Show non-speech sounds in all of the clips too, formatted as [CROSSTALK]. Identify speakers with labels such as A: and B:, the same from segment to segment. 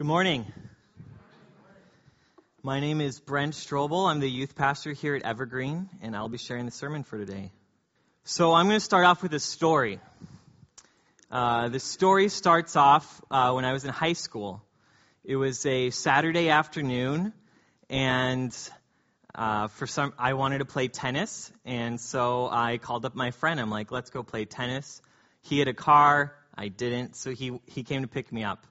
A: Good morning. My name is Brent Strobel. I'm the youth pastor here at Evergreen, and I'll be sharing the sermon for today. So I'm going to start off with a story. Uh, the story starts off uh, when I was in high school. It was a Saturday afternoon, and uh, for some, I wanted to play tennis, and so I called up my friend. I'm like, "Let's go play tennis." He had a car, I didn't, so he he came to pick me up.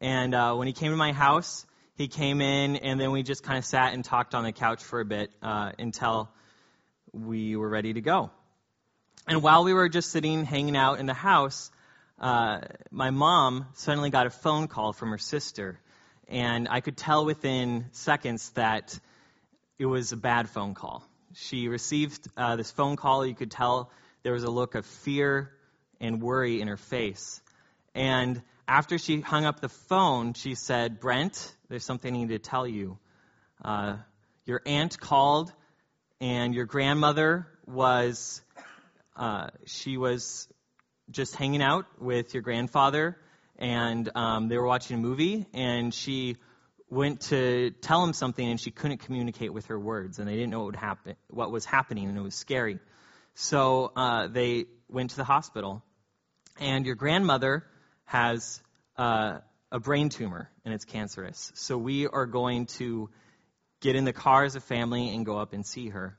A: And uh, when he came to my house, he came in, and then we just kind of sat and talked on the couch for a bit uh, until we were ready to go. And while we were just sitting, hanging out in the house, uh, my mom suddenly got a phone call from her sister. And I could tell within seconds that it was a bad phone call. She received uh, this phone call. You could tell there was a look of fear and worry in her face. And after she hung up the phone, she said, Brent, there's something I need to tell you. Uh, your aunt called, and your grandmother was, uh, she was just hanging out with your grandfather, and um, they were watching a movie, and she went to tell him something, and she couldn't communicate with her words, and they didn't know what would happen, what was happening, and it was scary. So uh, they went to the hospital, and your grandmother has uh, a brain tumor and it's cancerous. So we are going to get in the car as a family and go up and see her.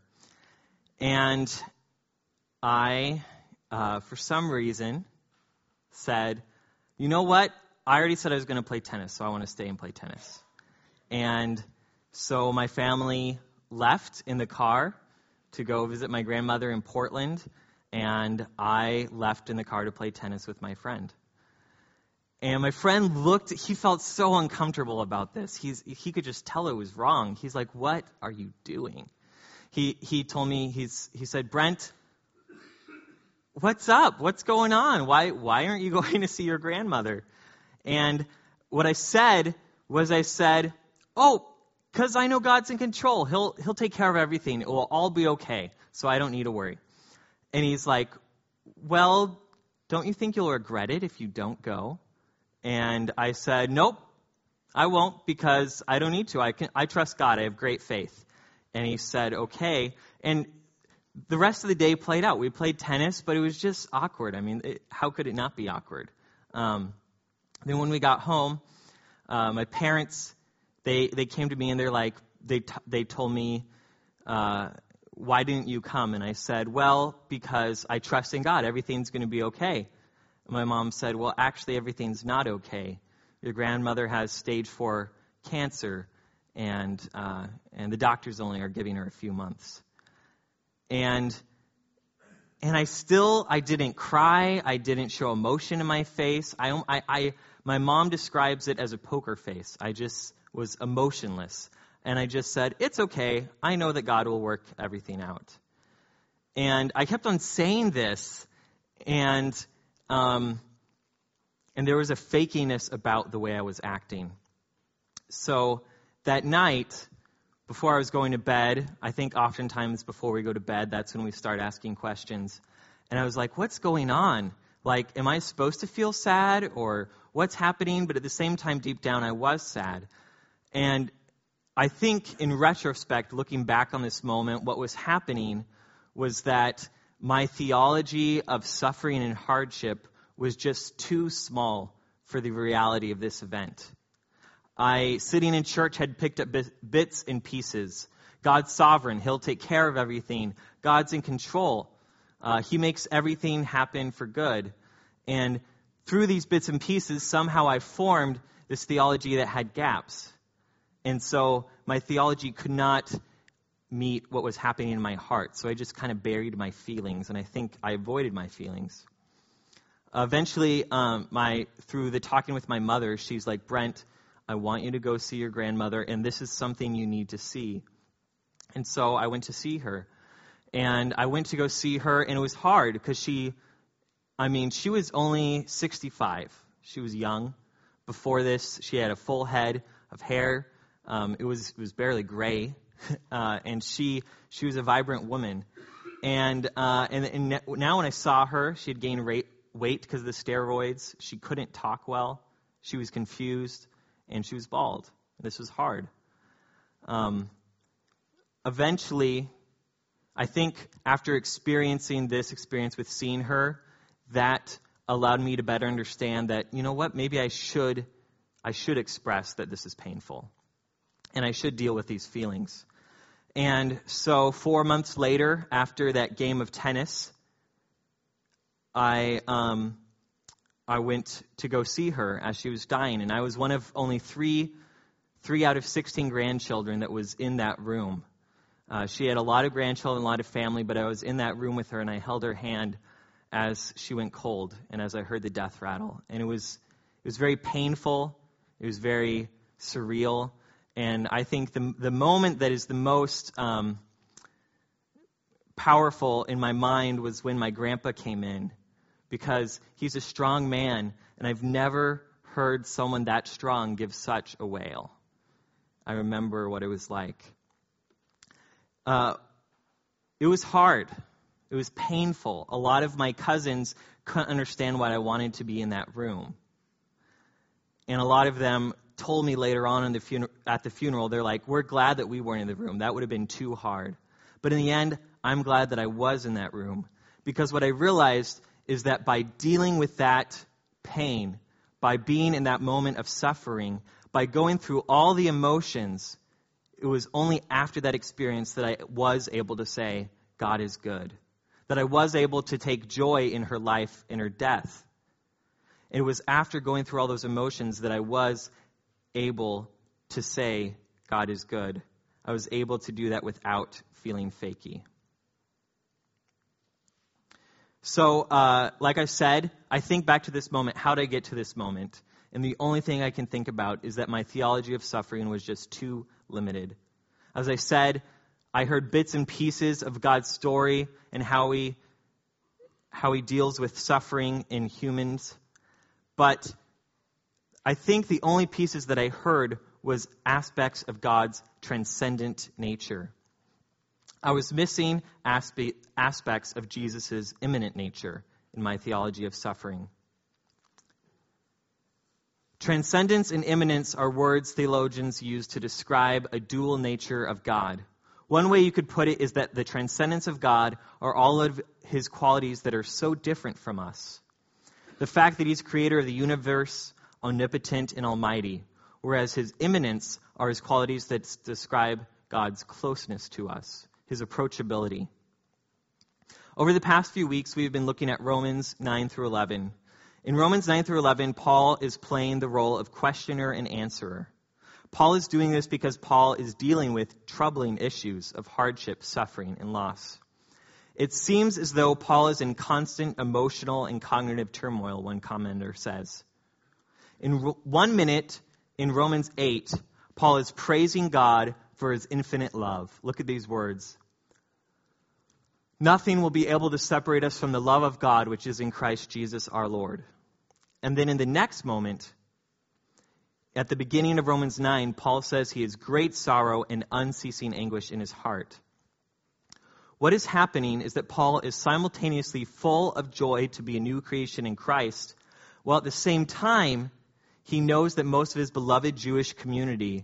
A: And I, uh, for some reason, said, you know what? I already said I was going to play tennis, so I want to stay and play tennis. And so my family left in the car to go visit my grandmother in Portland, and I left in the car to play tennis with my friend. And my friend looked, he felt so uncomfortable about this. He's, he could just tell it was wrong. He's like, What are you doing? He, he told me, he's, he said, Brent, what's up? What's going on? Why, why aren't you [LAUGHS] going to see your grandmother? And what I said was, I said, Oh, because I know God's in control. He'll, he'll take care of everything. It will all be okay. So I don't need to worry. And he's like, Well, don't you think you'll regret it if you don't go? And I said, Nope, I won't because I don't need to. I, can, I trust God. I have great faith. And he said, Okay. And the rest of the day played out. We played tennis, but it was just awkward. I mean, it, how could it not be awkward? Um, then when we got home, uh, my parents they they came to me and they're like they t- they told me uh, why didn't you come? And I said, well, because I trust in God. Everything's going to be okay. My mom said, Well, actually, everything's not okay. Your grandmother has stage four cancer, and, uh, and the doctors only are giving her a few months. And and I still I didn't cry. I didn't show emotion in my face. I, I, I my mom describes it as a poker face. I just was emotionless, and I just said, "It's okay. I know that God will work everything out." And I kept on saying this, and um, and there was a fakiness about the way I was acting. So that night, before I was going to bed, I think oftentimes before we go to bed, that's when we start asking questions. And I was like, what's going on? Like, am I supposed to feel sad or what's happening? But at the same time, deep down, I was sad. And I think in retrospect, looking back on this moment, what was happening was that my theology of suffering and hardship was just too small for the reality of this event. I, sitting in church, had picked up bits and pieces. God's sovereign. He'll take care of everything. God's in control. Uh, he makes everything happen for good. And through these bits and pieces, somehow I formed this theology that had gaps. And so my theology could not meet what was happening in my heart. So I just kind of buried my feelings, and I think I avoided my feelings. Eventually, um, my through the talking with my mother, she's like, Brent, I want you to go see your grandmother, and this is something you need to see. And so I went to see her. And I went to go see her, and it was hard because she, I mean, she was only 65. She was young. Before this, she had a full head of hair. Um, it was it was barely gray. [LAUGHS] uh, and she she was a vibrant woman. And, uh, and and now when I saw her, she had gained weight weight because of the steroids. She couldn't talk well. She was confused, and she was bald. This was hard. Um, eventually, I think after experiencing this experience with seeing her, that allowed me to better understand that, you know what, maybe I should, I should express that this is painful. And I should deal with these feelings. And so, four months later, after that game of tennis, I, um, I went to go see her as she was dying. And I was one of only three, three out of 16 grandchildren that was in that room. Uh, she had a lot of grandchildren, a lot of family, but I was in that room with her and I held her hand as she went cold and as I heard the death rattle. And it was, it was very painful. It was very surreal. And I think the, the moment that is the most um, powerful in my mind was when my grandpa came in because he's a strong man, and I've never heard someone that strong give such a wail. I remember what it was like. Uh, it was hard. It was painful. A lot of my cousins couldn't understand why I wanted to be in that room. And a lot of them told me later on the fun- at the funeral, they're like, We're glad that we weren't in the room. That would have been too hard. But in the end, I'm glad that I was in that room. Because what I realized is that by dealing with that pain, by being in that moment of suffering, by going through all the emotions, it was only after that experience that I was able to say, God is good that I was able to take joy in her life, in her death. It was after going through all those emotions that I was able to say, God is good. I was able to do that without feeling fakey. So, uh, like I said, I think back to this moment. How did I get to this moment? And the only thing I can think about is that my theology of suffering was just too limited. As I said, I heard bits and pieces of God's story and how he, how he deals with suffering in humans. But I think the only pieces that I heard was aspects of God's transcendent nature. I was missing aspe- aspects of Jesus' immanent nature in my theology of suffering. Transcendence and immanence are words theologians use to describe a dual nature of God. One way you could put it is that the transcendence of God are all of his qualities that are so different from us. The fact that he's creator of the universe, omnipotent and almighty, whereas his immanence are his qualities that describe God's closeness to us, his approachability. Over the past few weeks, we've been looking at Romans 9 through 11. In Romans 9 through 11, Paul is playing the role of questioner and answerer. Paul is doing this because Paul is dealing with troubling issues of hardship, suffering, and loss. It seems as though Paul is in constant emotional and cognitive turmoil, one commenter says. In one minute in Romans 8, Paul is praising God for his infinite love. Look at these words. Nothing will be able to separate us from the love of God which is in Christ Jesus our Lord. And then in the next moment, at the beginning of Romans 9, Paul says he has great sorrow and unceasing anguish in his heart. What is happening is that Paul is simultaneously full of joy to be a new creation in Christ, while at the same time, he knows that most of his beloved Jewish community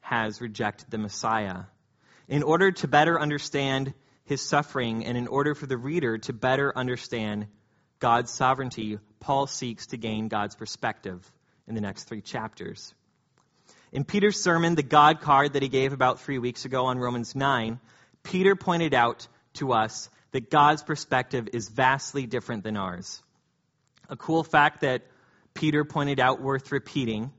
A: has rejected the Messiah. In order to better understand his suffering and in order for the reader to better understand God's sovereignty, Paul seeks to gain God's perspective in the next three chapters. In Peter's sermon, the God card that he gave about three weeks ago on Romans 9, Peter pointed out to us that God's perspective is vastly different than ours. A cool fact that Peter pointed out worth repeating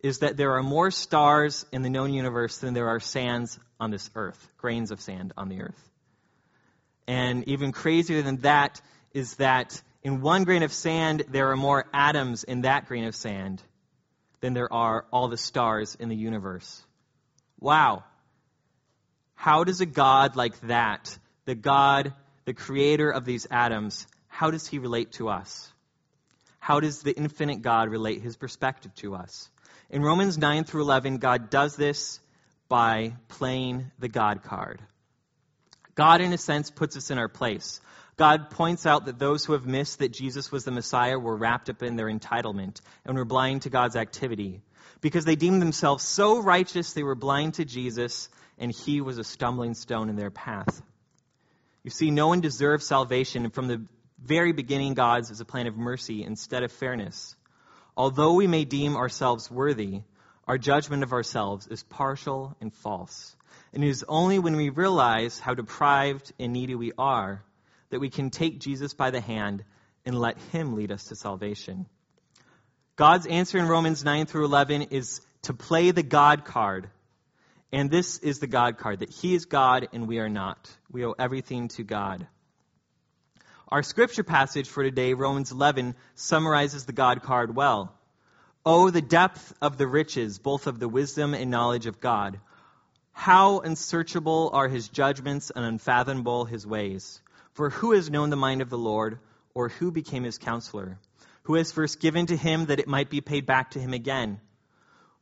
A: is that there are more stars in the known universe than there are sands on this earth, grains of sand on the earth. And even crazier than that is that in one grain of sand, there are more atoms in that grain of sand than there are all the stars in the universe. Wow. How does a God like that, the God, the creator of these atoms, how does he relate to us? How does the infinite God relate his perspective to us? In Romans 9 through 11, God does this by playing the God card. God, in a sense, puts us in our place. God points out that those who have missed that Jesus was the Messiah were wrapped up in their entitlement and were blind to God's activity. because they deemed themselves so righteous they were blind to Jesus, and he was a stumbling stone in their path. You see, no one deserves salvation, and from the very beginning, God's is a plan of mercy instead of fairness. Although we may deem ourselves worthy, our judgment of ourselves is partial and false. And it is only when we realize how deprived and needy we are that we can take Jesus by the hand and let him lead us to salvation. God's answer in Romans 9 through 11 is to play the God card. And this is the God card that He is God and we are not. We owe everything to God. Our scripture passage for today, Romans 11, summarizes the God card well. Oh, the depth of the riches, both of the wisdom and knowledge of God. How unsearchable are his judgments and unfathomable his ways. For who has known the mind of the Lord, or who became his counselor? who has first given to him that it might be paid back to him again.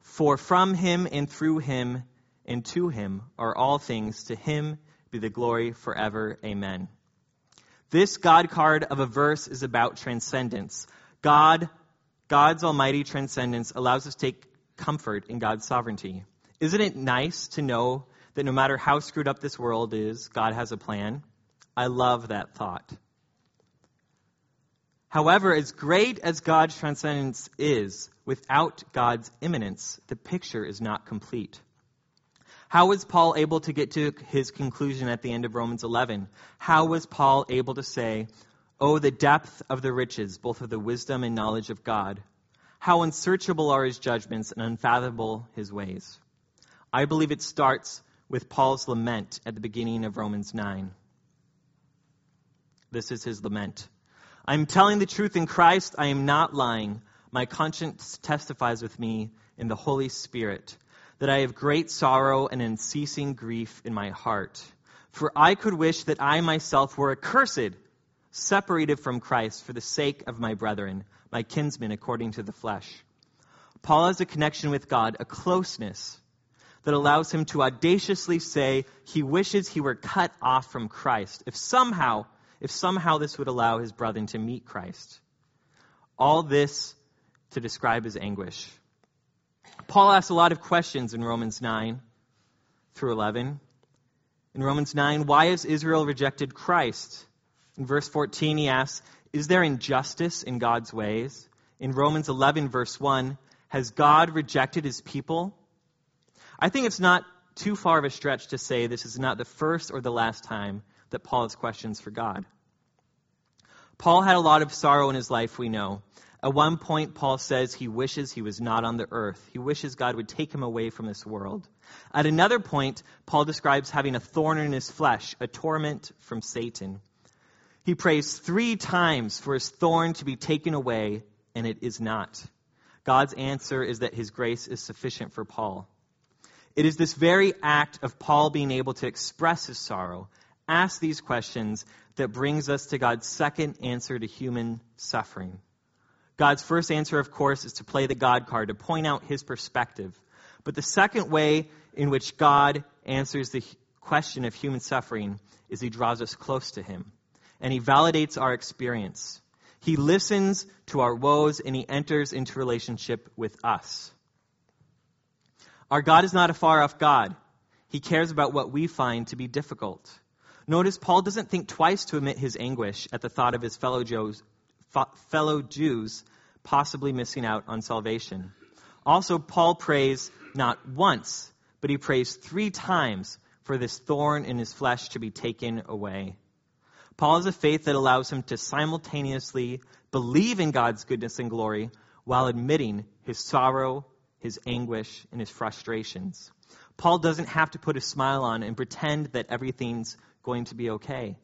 A: For from him and through him and to him are all things. To him be the glory forever. Amen. This God card of a verse is about transcendence. God, God's almighty transcendence allows us to take comfort in God's sovereignty. Isn't it nice to know that no matter how screwed up this world is, God has a plan? I love that thought. However, as great as God's transcendence is, without God's immanence, the picture is not complete. How was Paul able to get to his conclusion at the end of Romans 11? How was Paul able to say, Oh, the depth of the riches, both of the wisdom and knowledge of God. How unsearchable are his judgments and unfathomable his ways. I believe it starts with Paul's lament at the beginning of Romans 9. This is his lament. I am telling the truth in Christ. I am not lying. My conscience testifies with me in the Holy Spirit that I have great sorrow and unceasing grief in my heart. For I could wish that I myself were accursed, separated from Christ for the sake of my brethren, my kinsmen according to the flesh. Paul has a connection with God, a closeness that allows him to audaciously say he wishes he were cut off from Christ. If somehow if somehow this would allow his brethren to meet Christ. All this to describe his anguish. Paul asks a lot of questions in Romans 9 through 11. In Romans 9, why has Israel rejected Christ? In verse 14, he asks, Is there injustice in God's ways? In Romans 11, verse 1, has God rejected his people? I think it's not too far of a stretch to say this is not the first or the last time that Paul has questions for God. Paul had a lot of sorrow in his life, we know. At one point, Paul says he wishes he was not on the earth. He wishes God would take him away from this world. At another point, Paul describes having a thorn in his flesh, a torment from Satan. He prays three times for his thorn to be taken away, and it is not. God's answer is that his grace is sufficient for Paul. It is this very act of Paul being able to express his sorrow ask these questions that brings us to God's second answer to human suffering. God's first answer, of course, is to play the God card, to point out his perspective. But the second way in which God answers the question of human suffering is he draws us close to him and he validates our experience. He listens to our woes and he enters into relationship with us. Our God is not a far off God. He cares about what we find to be difficult. Notice Paul doesn't think twice to admit his anguish at the thought of his fellow Jews, fellow Jews possibly missing out on salvation. Also, Paul prays not once, but he prays three times for this thorn in his flesh to be taken away. Paul has a faith that allows him to simultaneously believe in God's goodness and glory while admitting his sorrow, his anguish, and his frustrations. Paul doesn't have to put a smile on and pretend that everything's going to be okay.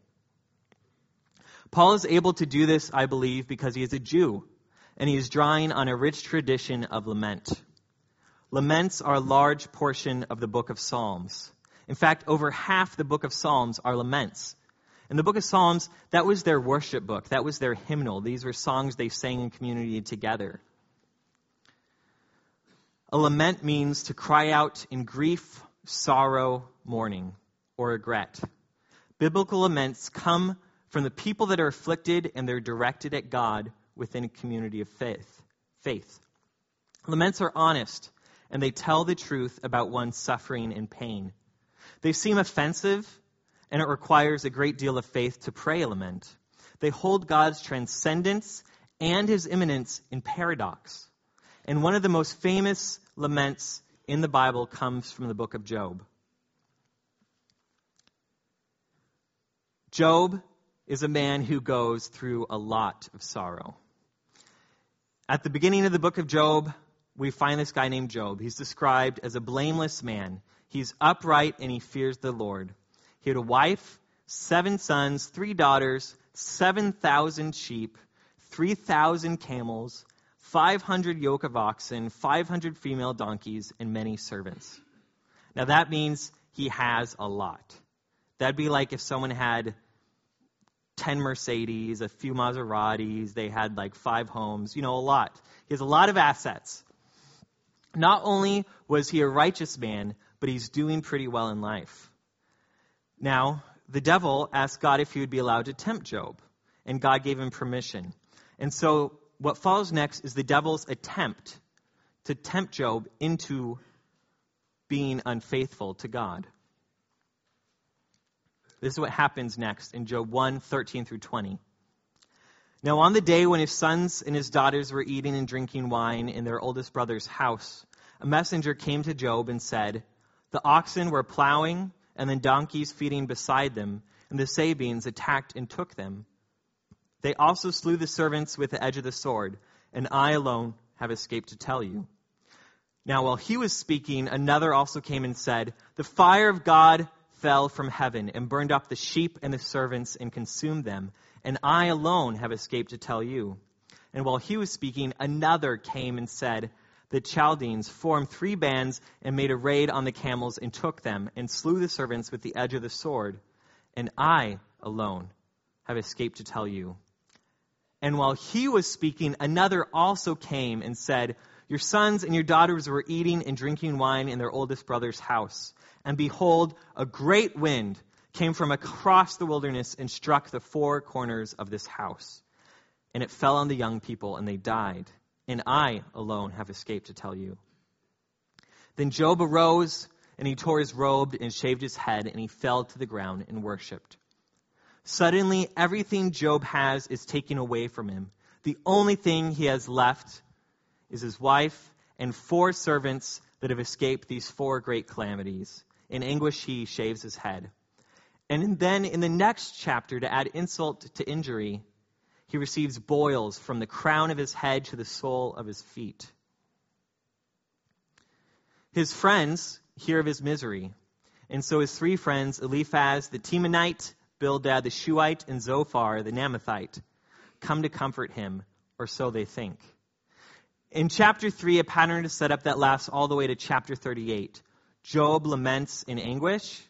A: Paul is able to do this, I believe, because he is a Jew, and he is drawing on a rich tradition of lament. Laments are a large portion of the book of Psalms. In fact, over half the book of Psalms are laments. In the book of Psalms, that was their worship book. That was their hymnal. These were songs they sang in community together. A lament means to cry out in grief, sorrow, mourning, or regret. Biblical laments come from the people that are afflicted and they're directed at God within a community of faith. Faith. Laments are honest, and they tell the truth about one's suffering and pain. They seem offensive, and it requires a great deal of faith to pray a lament. They hold God's transcendence and his immanence in paradox. And one of the most famous laments in the Bible comes from the book of Job. Job is a man who goes through a lot of sorrow. At the beginning of the book of Job, we find this guy named Job. He's described as a blameless man. He's upright and he fears the Lord. He had a wife, seven sons, three daughters, 7,000 sheep, 3,000 camels, 500 yoke of oxen, 500 female donkeys, and many servants. Now that means he has a lot. That'd be like if someone had 10 Mercedes, a few Maseratis, they had like five homes, you know, a lot. He has a lot of assets. Not only was he a righteous man, but he's doing pretty well in life. Now, the devil asked God if he would be allowed to tempt Job, and God gave him permission. And so what follows next is the devil's attempt to tempt Job into being unfaithful to God. This is what happens next in Job 1 13 through 20. Now, on the day when his sons and his daughters were eating and drinking wine in their oldest brother's house, a messenger came to Job and said, The oxen were plowing, and the donkeys feeding beside them, and the Sabeans attacked and took them. They also slew the servants with the edge of the sword, and I alone have escaped to tell you. Now, while he was speaking, another also came and said, The fire of God fell from heaven and burned up the sheep and the servants and consumed them, and I alone have escaped to tell you. And while he was speaking, another came and said, The Chaldeans formed three bands and made a raid on the camels and took them and slew the servants with the edge of the sword, and I alone have escaped to tell you. And while he was speaking, another also came and said, Your sons and your daughters were eating and drinking wine in their oldest brother's house. And behold, a great wind came from across the wilderness and struck the four corners of this house. And it fell on the young people, and they died. And I alone have escaped to tell you. Then Job arose, and he tore his robe and shaved his head, and he fell to the ground and worshipped. Suddenly, everything Job has is taken away from him. The only thing he has left is his wife and four servants that have escaped these four great calamities. In anguish, he shaves his head. And then in the next chapter, to add insult to injury, he receives boils from the crown of his head to the sole of his feet. His friends hear of his misery. And so his three friends, Eliphaz the Temanite, Bildad the Shuhite, and Zophar the Naamathite come to comfort him, or so they think. In chapter 3, a pattern is set up that lasts all the way to chapter 38. Job laments in anguish,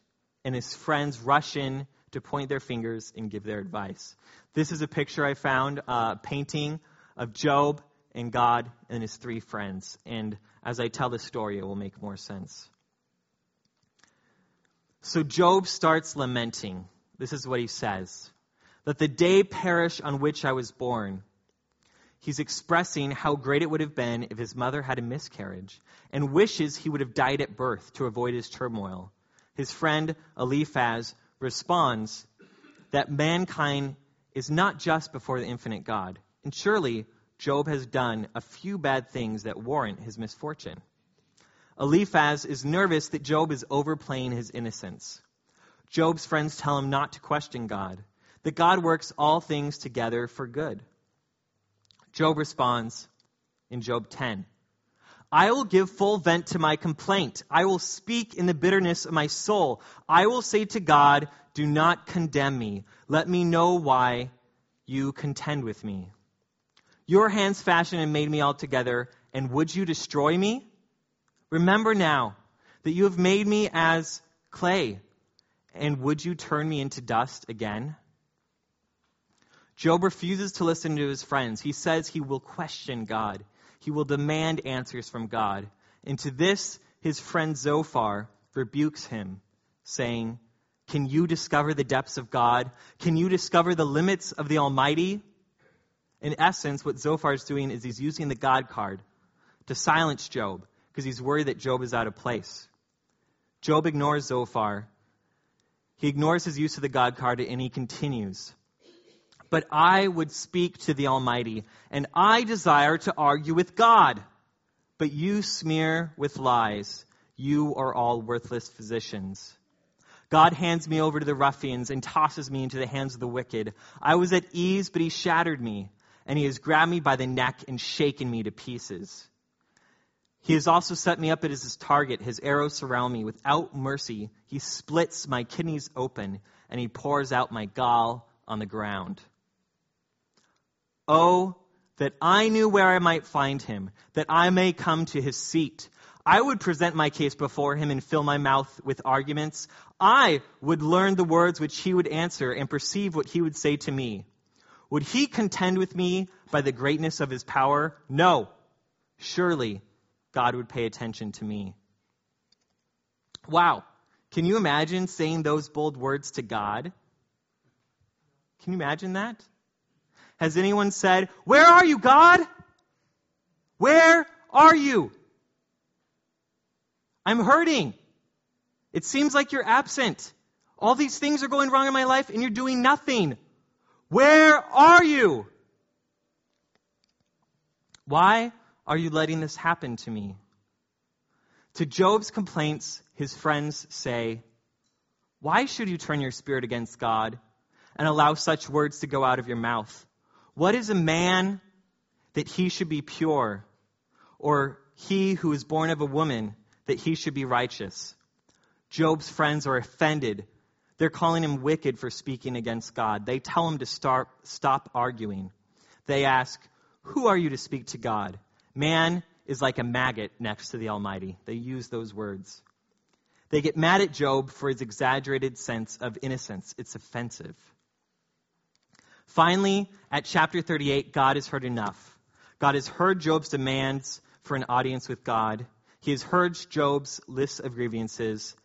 A: and his friends rush in to point their fingers and give their advice. This is a picture I found, a uh, painting of Job and God and his three friends. And as I tell the story, it will make more sense. So Job starts lamenting. This is what he says That the day perish on which I was born. He's expressing how great it would have been if his mother had a miscarriage and wishes he would have died at birth to avoid his turmoil. His friend Eliphaz responds that mankind is not just before the infinite God. And surely Job has done a few bad things that warrant his misfortune. Eliphaz is nervous that Job is overplaying his innocence. Job's friends tell him not to question God, that God works all things together for good. Job responds in Job 10 I will give full vent to my complaint. I will speak in the bitterness of my soul. I will say to God, Do not condemn me. Let me know why you contend with me. Your hands fashioned and made me altogether, and would you destroy me? Remember now that you have made me as clay and would you turn me into dust again? Job refuses to listen to his friends. He says he will question God. He will demand answers from God. And to this, his friend Zophar rebukes him, saying, Can you discover the depths of God? Can you discover the limits of the Almighty? In essence, what Zophar is doing is he's using the God card to silence Job because he's worried that Job is out of place. Job ignores Zophar. He ignores his use of the God card and he continues. But I would speak to the Almighty, and I desire to argue with God. But you smear with lies. You are all worthless physicians. God hands me over to the ruffians and tosses me into the hands of the wicked. I was at ease, but he shattered me, and he has grabbed me by the neck and shaken me to pieces. He has also set me up as his target. His arrows surround me. Without mercy, he splits my kidneys open, and he pours out my gall on the ground. Oh, that I knew where I might find him, that I may come to his seat. I would present my case before him and fill my mouth with arguments. I would learn the words which he would answer and perceive what he would say to me. Would he contend with me by the greatness of his power? No. Surely God would pay attention to me. Wow. Can you imagine saying those bold words to God? Can you imagine that? Has anyone said, Where are you, God? Where are you? I'm hurting. It seems like you're absent. All these things are going wrong in my life and you're doing nothing. Where are you? Why are you letting this happen to me? To Job's complaints, his friends say, Why should you turn your spirit against God and allow such words to go out of your mouth? What is a man that he should be pure, or he who is born of a woman that he should be righteous. Job's friends are offended. They're calling him wicked for speaking against God. They tell him to start, stop arguing. They ask, Who are you to speak to God? Man is like a maggot next to the Almighty. They use those words. They get mad at Job for his exaggerated sense of innocence. It's offensive. Finally, at chapter 38, God has heard enough. God has heard Job's demands for an audience with God. He has heard Job's list of grievances,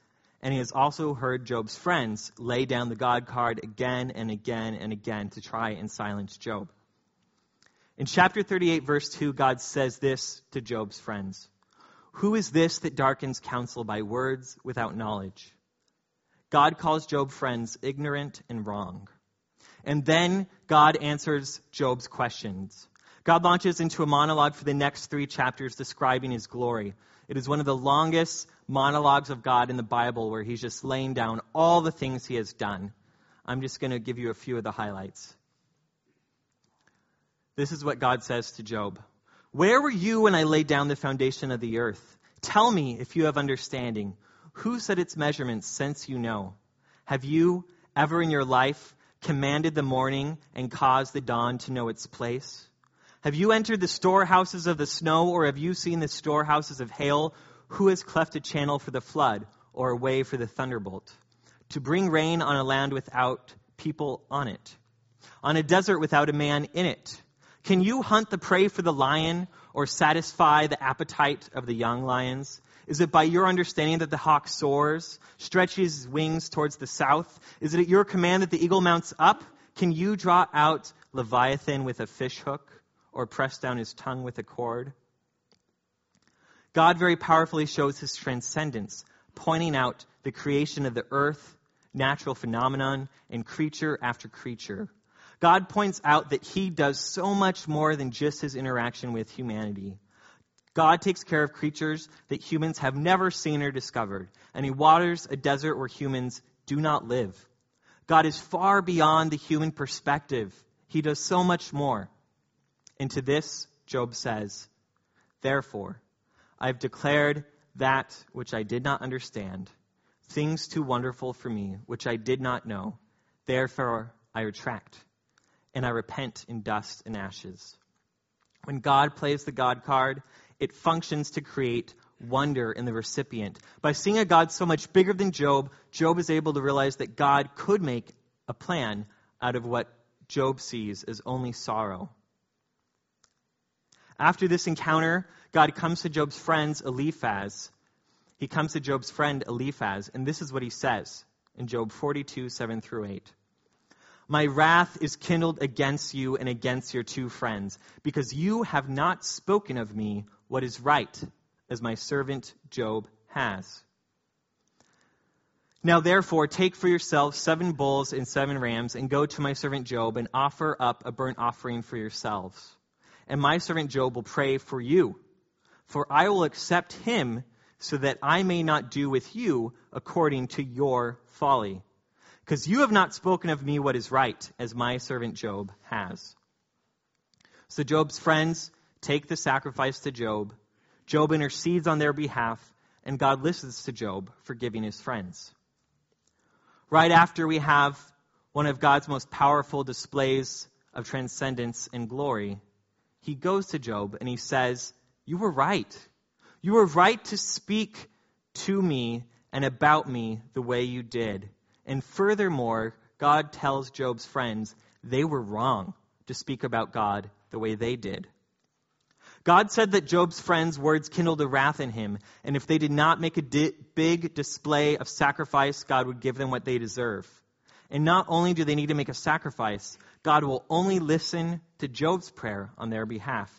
A: and he has also heard Job's friends lay down the God card again and again and again to try and silence Job. In chapter 38, verse 2, God says this to Job's friends Who is this that darkens counsel by words without knowledge? God calls Job friends ignorant and wrong. And then God answers Job's questions. God launches into a monologue for the next three chapters describing his glory. It is one of the longest monologues of God in the Bible where he's just laying down all the things he has done. I'm just going to give you a few of the highlights. This is what God says to Job Where were you when I laid down the foundation of the earth? Tell me if you have understanding. Who set its measurements since you know? Have you ever in your life commanded the morning and caused the dawn to know its place? Have you entered the storehouses of the snow, or have you seen the storehouses of hail? Who has cleft a channel for the flood, or a way for the thunderbolt? To bring rain on a land without people on it, on a desert without a man in it. Can you hunt the prey for the lion, or satisfy the appetite of the young lions? Is it by your understanding that the hawk soars, stretches wings towards the south? Is it at your command that the eagle mounts up? Can you draw out Leviathan with a fishhook? or press down his tongue with a cord. God very powerfully shows his transcendence, pointing out the creation of the earth, natural phenomenon, and creature after creature. God points out that he does so much more than just his interaction with humanity. God takes care of creatures that humans have never seen or discovered, and he waters a desert where humans do not live. God is far beyond the human perspective. He does so much more. And to this, Job says, Therefore, I have declared that which I did not understand, things too wonderful for me, which I did not know. Therefore, I retract, and I repent in dust and ashes. When God plays the God card, it functions to create wonder in the recipient. By seeing a God so much bigger than Job, Job is able to realize that God could make a plan out of what Job sees as only sorrow after this encounter, God comes to Job's friends, Eliphaz. He comes to Job's friend, Eliphaz, and this is what he says in Job 42, 7 through 8. My wrath is kindled against you and against your two friends, because you have not spoken of me what is right, as my servant Job has. Now therefore, take for yourselves seven bulls and seven rams, and go to my servant Job, and offer up a burnt offering for yourselves. And my servant Job will pray for you, for I will accept him, so that I may not do with you according to your folly. Because you have not spoken of me what is right, as my servant Job has. So Job's friends take the sacrifice to Job. Job intercedes on their behalf, and God listens to Job, forgiving his friends. Right after we have one of God's most powerful displays of transcendence and glory, he goes to Job and he says, You were right. You were right to speak to me and about me the way you did. And furthermore, God tells Job's friends they were wrong to speak about God the way they did. God said that Job's friends' words kindled a wrath in him, and if they did not make a di- big display of sacrifice, God would give them what they deserve. And not only do they need to make a sacrifice, God will only listen to Job's prayer on their behalf.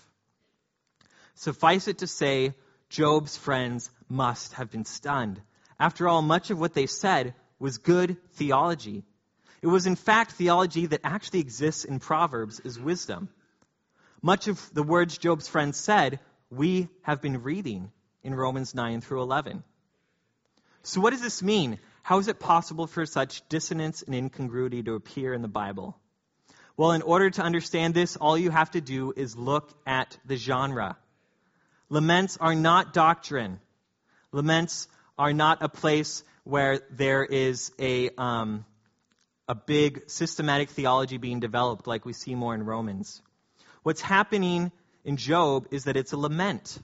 A: Suffice it to say, Job's friends must have been stunned. After all, much of what they said was good theology. It was, in fact, theology that actually exists in Proverbs as wisdom. Much of the words Job's friends said, we have been reading in Romans 9 through 11. So, what does this mean? How is it possible for such dissonance and incongruity to appear in the Bible? Well, in order to understand this, all you have to do is look at the genre. Laments are not doctrine. Laments are not a place where there is a, um, a big systematic theology being developed like we see more in Romans. What's happening in Job is that it's a lament.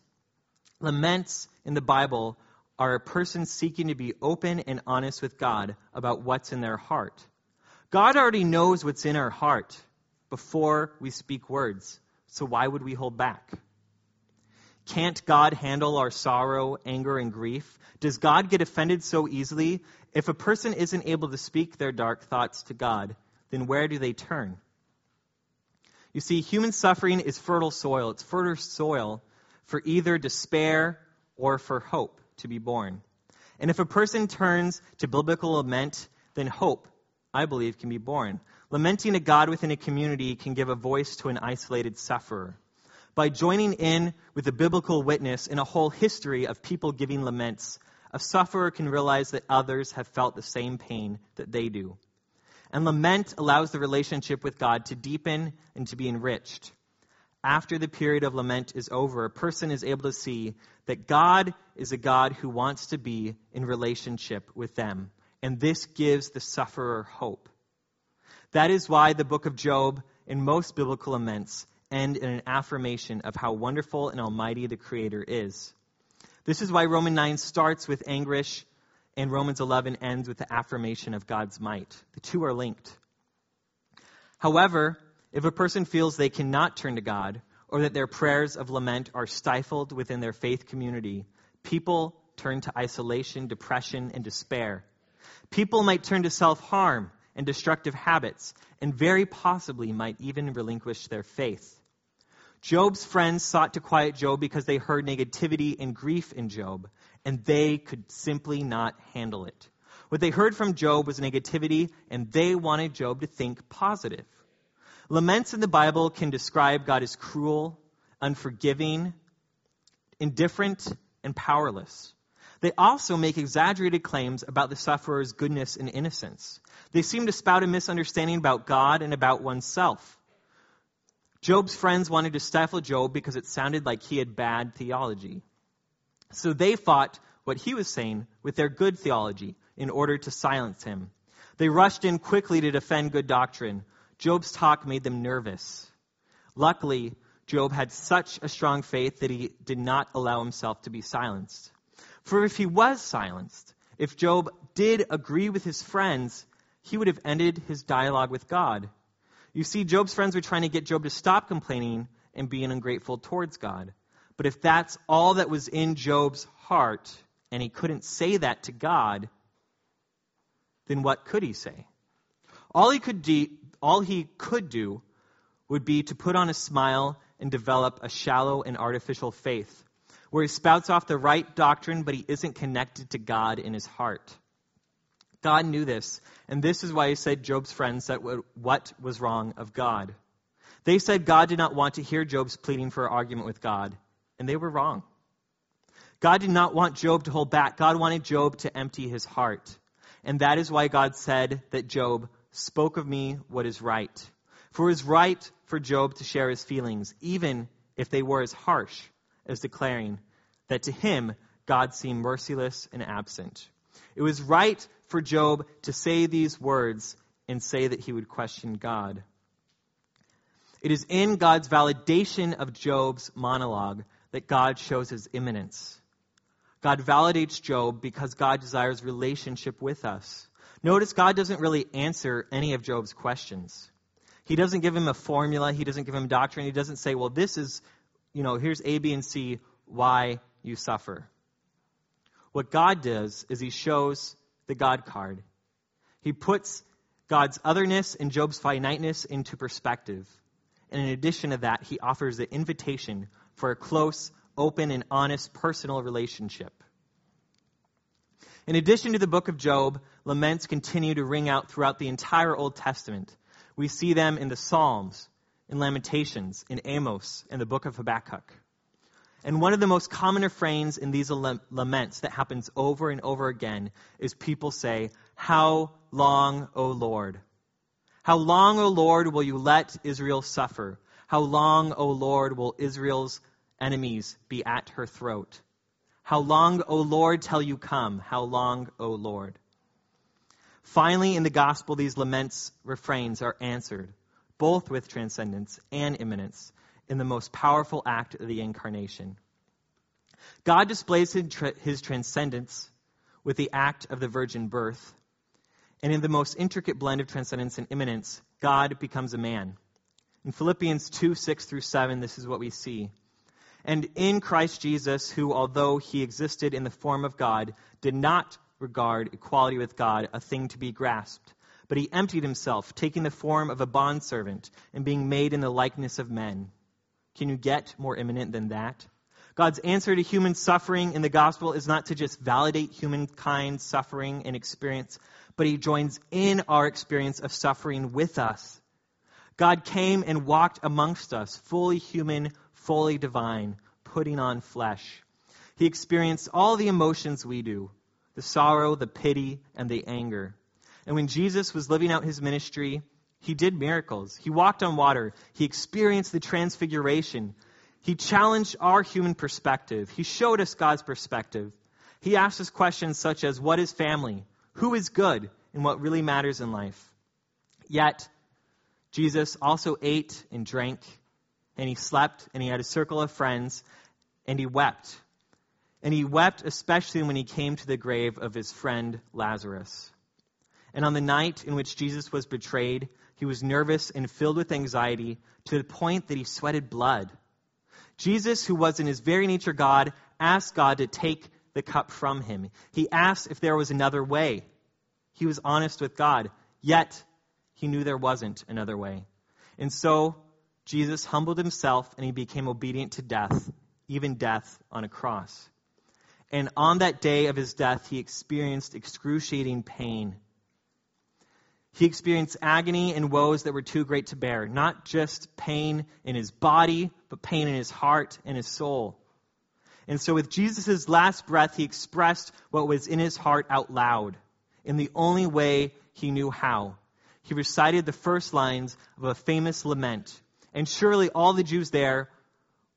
A: Laments in the Bible are a person seeking to be open and honest with God about what's in their heart. God already knows what's in our heart before we speak words, so why would we hold back? Can't God handle our sorrow, anger, and grief? Does God get offended so easily? If a person isn't able to speak their dark thoughts to God, then where do they turn? You see, human suffering is fertile soil. It's fertile soil for either despair or for hope to be born. And if a person turns to biblical lament, then hope, I believe, can be born. Lamenting a God within a community can give a voice to an isolated sufferer. By joining in with the biblical witness in a whole history of people giving laments, a sufferer can realize that others have felt the same pain that they do. And lament allows the relationship with God to deepen and to be enriched. After the period of lament is over, a person is able to see that God is a God who wants to be in relationship with them. And this gives the sufferer hope. That is why the book of Job and most biblical laments end in an affirmation of how wonderful and almighty the Creator is. This is why Romans 9 starts with anguish and Romans 11 ends with the affirmation of God's might. The two are linked. However, if a person feels they cannot turn to God, or that their prayers of lament are stifled within their faith community, people turn to isolation, depression, and despair. People might turn to self harm and destructive habits, and very possibly might even relinquish their faith. Job's friends sought to quiet Job because they heard negativity and grief in Job, and they could simply not handle it. What they heard from Job was negativity, and they wanted Job to think positive. Laments in the Bible can describe God as cruel, unforgiving, indifferent, and powerless. They also make exaggerated claims about the sufferer's goodness and innocence. They seem to spout a misunderstanding about God and about oneself. Job's friends wanted to stifle Job because it sounded like he had bad theology. So they fought what he was saying with their good theology in order to silence him. They rushed in quickly to defend good doctrine. Job's talk made them nervous. Luckily, Job had such a strong faith that he did not allow himself to be silenced. For if he was silenced, if Job did agree with his friends, he would have ended his dialogue with God. You see, Job's friends were trying to get Job to stop complaining and being ungrateful towards God. But if that's all that was in Job's heart, and he couldn't say that to God, then what could he say? All he could do, all he could do would be to put on a smile and develop a shallow and artificial faith. where he spouts off the right doctrine, but he isn't connected to God in his heart. God knew this, and this is why he said Job's friends that what was wrong of God. They said God did not want to hear Job's pleading for argument with God, and they were wrong. God did not want Job to hold back. God wanted Job to empty his heart. And that is why God said that Job spoke of me what is right. For it was right for Job to share his feelings, even if they were as harsh as declaring that to him God seemed merciless and absent. It was right for Job to say these words and say that he would question God. It is in God's validation of Job's monologue that God shows his immanence. God validates Job because God desires relationship with us. Notice God doesn't really answer any of Job's questions. He doesn't give him a formula, he doesn't give him doctrine, he doesn't say, well, this is, you know, here's A, B, and C, why you suffer. What God does is he shows the God card. He puts God's otherness and Job's finiteness into perspective. And in addition to that, he offers the invitation for a close, open, and honest personal relationship. In addition to the book of Job, laments continue to ring out throughout the entire Old Testament. We see them in the Psalms, in Lamentations, in Amos, and the book of Habakkuk. And one of the most common refrains in these laments that happens over and over again is people say, How long, O Lord? How long, O Lord, will you let Israel suffer? How long, O Lord, will Israel's enemies be at her throat? How long, O Lord, till you come? How long, O Lord? Finally, in the gospel, these laments refrains are answered, both with transcendence and immanence, in the most powerful act of the incarnation. God displays his transcendence with the act of the virgin birth and in the most intricate blend of transcendence and immanence, God becomes a man. In Philippians 2 6 through 7, this is what we see. And in Christ Jesus, who, although he existed in the form of God, did not regard equality with God a thing to be grasped, but he emptied himself, taking the form of a bondservant and being made in the likeness of men. Can you get more immanent than that? God's answer to human suffering in the gospel is not to just validate humankind's suffering and experience, but he joins in our experience of suffering with us. God came and walked amongst us, fully human, fully divine, putting on flesh. He experienced all the emotions we do the sorrow, the pity, and the anger. And when Jesus was living out his ministry, he did miracles. He walked on water. He experienced the transfiguration. He challenged our human perspective. He showed us God's perspective. He asked us questions such as what is family? Who is good? And what really matters in life? Yet, Jesus also ate and drank, and he slept, and he had a circle of friends, and he wept. And he wept especially when he came to the grave of his friend Lazarus. And on the night in which Jesus was betrayed, he was nervous and filled with anxiety to the point that he sweated blood. Jesus, who was in his very nature God, asked God to take the cup from him. He asked if there was another way. He was honest with God, yet he knew there wasn't another way. And so Jesus humbled himself and he became obedient to death, even death on a cross. And on that day of his death, he experienced excruciating pain. He experienced agony and woes that were too great to bear. Not just pain in his body, but pain in his heart and his soul. And so, with Jesus' last breath, he expressed what was in his heart out loud in the only way he knew how. He recited the first lines of a famous lament. And surely all the Jews there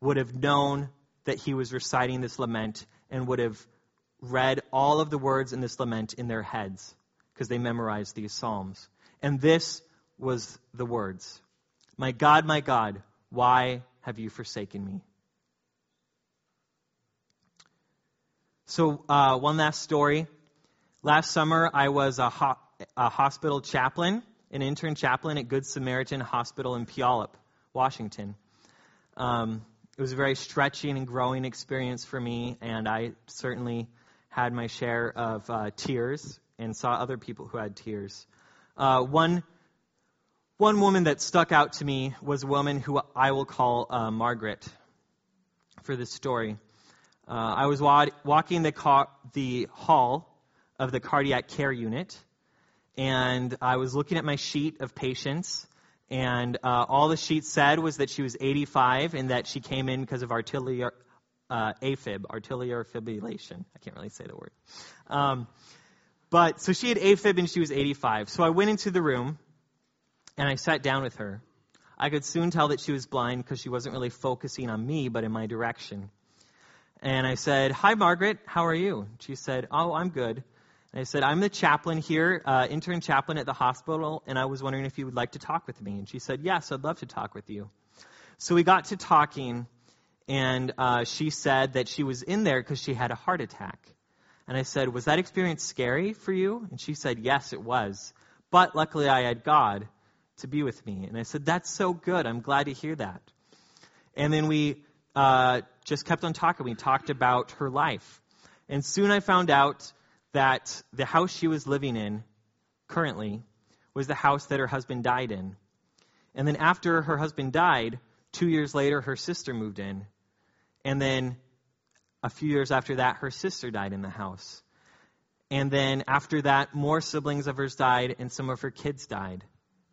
A: would have known that he was reciting this lament and would have read all of the words in this lament in their heads because they memorized these Psalms. And this was the words My God, my God, why have you forsaken me? So, uh, one last story. Last summer, I was a, ho- a hospital chaplain, an intern chaplain at Good Samaritan Hospital in Puyallup, Washington. Um, it was a very stretching and growing experience for me, and I certainly had my share of uh, tears and saw other people who had tears. Uh, one, one woman that stuck out to me was a woman who I will call uh, Margaret for this story. Uh, I was wa- walking the, car- the hall of the cardiac care unit, and I was looking at my sheet of patients, and uh, all the sheet said was that she was 85 and that she came in because of arterial, uh, AFib, arterial fibrillation. I can't really say the word. Um, but so she had AFib and she was 85. So I went into the room and I sat down with her. I could soon tell that she was blind because she wasn't really focusing on me, but in my direction. And I said, Hi, Margaret, how are you? She said, Oh, I'm good. And I said, I'm the chaplain here, uh, intern chaplain at the hospital, and I was wondering if you would like to talk with me. And she said, Yes, I'd love to talk with you. So we got to talking, and uh, she said that she was in there because she had a heart attack. And I said, Was that experience scary for you? And she said, Yes, it was. But luckily, I had God to be with me. And I said, That's so good. I'm glad to hear that. And then we uh, just kept on talking. We talked about her life. And soon I found out that the house she was living in currently was the house that her husband died in. And then after her husband died, two years later, her sister moved in. And then a few years after that, her sister died in the house. And then after that, more siblings of hers died, and some of her kids died.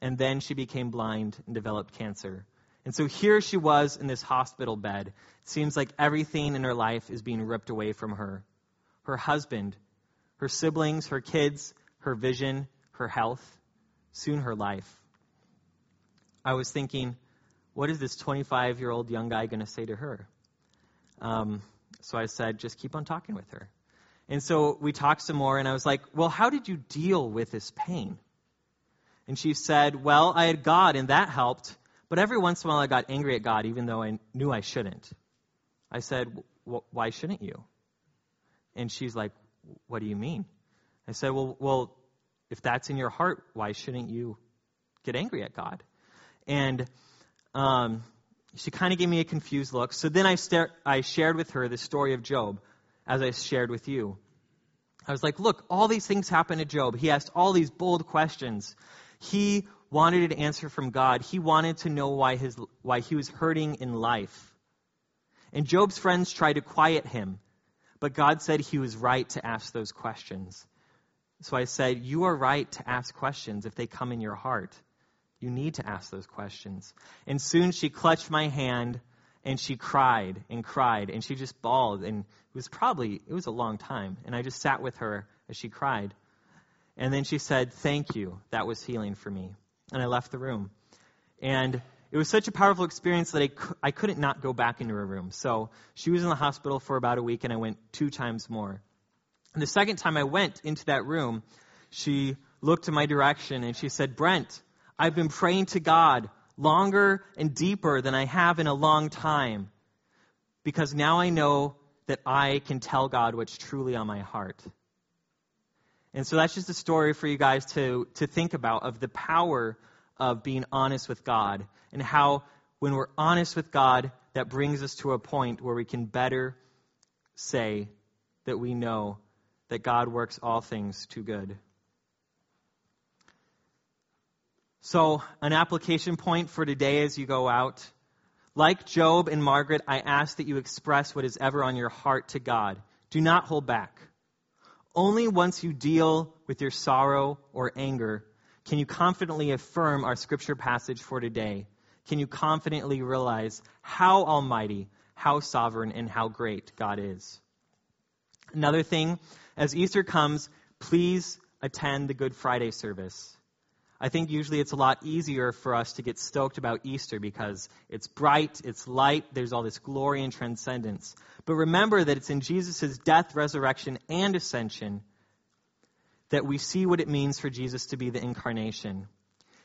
A: And then she became blind and developed cancer. And so here she was in this hospital bed. It seems like everything in her life is being ripped away from her. Her husband, her siblings, her kids, her vision, her health, soon her life. I was thinking, what is this 25 year old young guy going to say to her? Um, so I said, just keep on talking with her. And so we talked some more, and I was like, well, how did you deal with this pain? And she said, well, I had God, and that helped, but every once in a while I got angry at God, even though I knew I shouldn't. I said, why shouldn't you? And she's like, what do you mean? I said, well, well, if that's in your heart, why shouldn't you get angry at God? And um, she kind of gave me a confused look. So then I, start, I shared with her the story of Job, as I shared with you. I was like, look, all these things happened to Job. He asked all these bold questions. He wanted an answer from God. He wanted to know why, his, why he was hurting in life. And Job's friends tried to quiet him but God said he was right to ask those questions. So I said, You are right to ask questions if they come in your heart. You need to ask those questions. And soon she clutched my hand and she cried and cried and she just bawled. And it was probably, it was a long time. And I just sat with her as she cried. And then she said, Thank you. That was healing for me. And I left the room. And it was such a powerful experience that I, I couldn't not go back into her room. So she was in the hospital for about a week, and I went two times more. And the second time I went into that room, she looked in my direction and she said, Brent, I've been praying to God longer and deeper than I have in a long time because now I know that I can tell God what's truly on my heart. And so that's just a story for you guys to, to think about of the power of being honest with God and how, when we're honest with God, that brings us to a point where we can better say that we know that God works all things to good. So, an application point for today as you go out. Like Job and Margaret, I ask that you express what is ever on your heart to God. Do not hold back. Only once you deal with your sorrow or anger can you confidently affirm our scripture passage for today? Can you confidently realize how almighty, how sovereign, and how great God is? Another thing, as Easter comes, please attend the Good Friday service. I think usually it's a lot easier for us to get stoked about Easter because it's bright, it's light, there's all this glory and transcendence. But remember that it's in Jesus' death, resurrection, and ascension that we see what it means for Jesus to be the incarnation.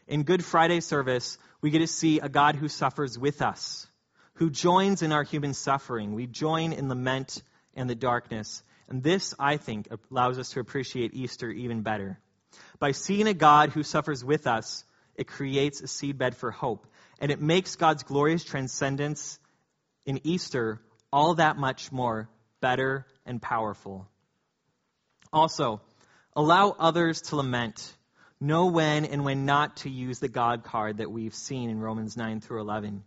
A: In Good Friday service, we get to see a God who suffers with us, who joins in our human suffering. We join in lament and the darkness. And this, I think, allows us to appreciate Easter even better. By seeing a God who suffers with us, it creates a seedbed for hope. And it makes God's glorious transcendence in Easter all that much more better and powerful. Also, Allow others to lament. Know when and when not to use the God card that we've seen in Romans 9 through 11.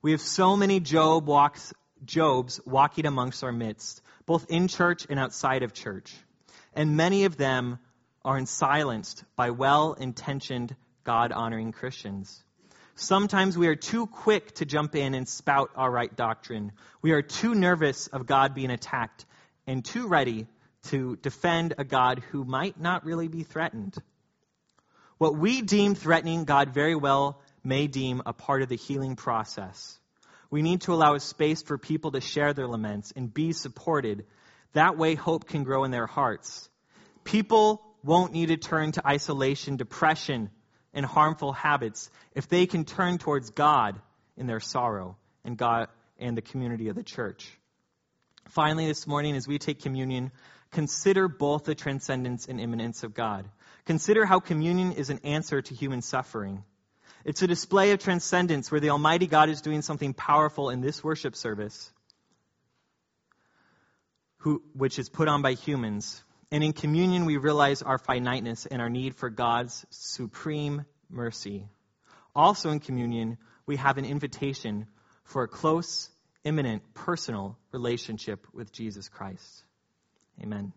A: We have so many Job walks, Jobs walking amongst our midst, both in church and outside of church. And many of them are silenced by well intentioned, God honoring Christians. Sometimes we are too quick to jump in and spout our right doctrine. We are too nervous of God being attacked and too ready to defend a God who might not really be threatened. What we deem threatening, God very well may deem a part of the healing process. We need to allow a space for people to share their laments and be supported. That way, hope can grow in their hearts. People won't need to turn to isolation, depression, and harmful habits if they can turn towards God in their sorrow and God and the community of the church. Finally, this morning, as we take communion, consider both the transcendence and immanence of God. Consider how communion is an answer to human suffering. It's a display of transcendence where the Almighty God is doing something powerful in this worship service, who, which is put on by humans. And in communion, we realize our finiteness and our need for God's supreme mercy. Also in communion, we have an invitation for a close, immanent, personal relationship with Jesus Christ. Amen.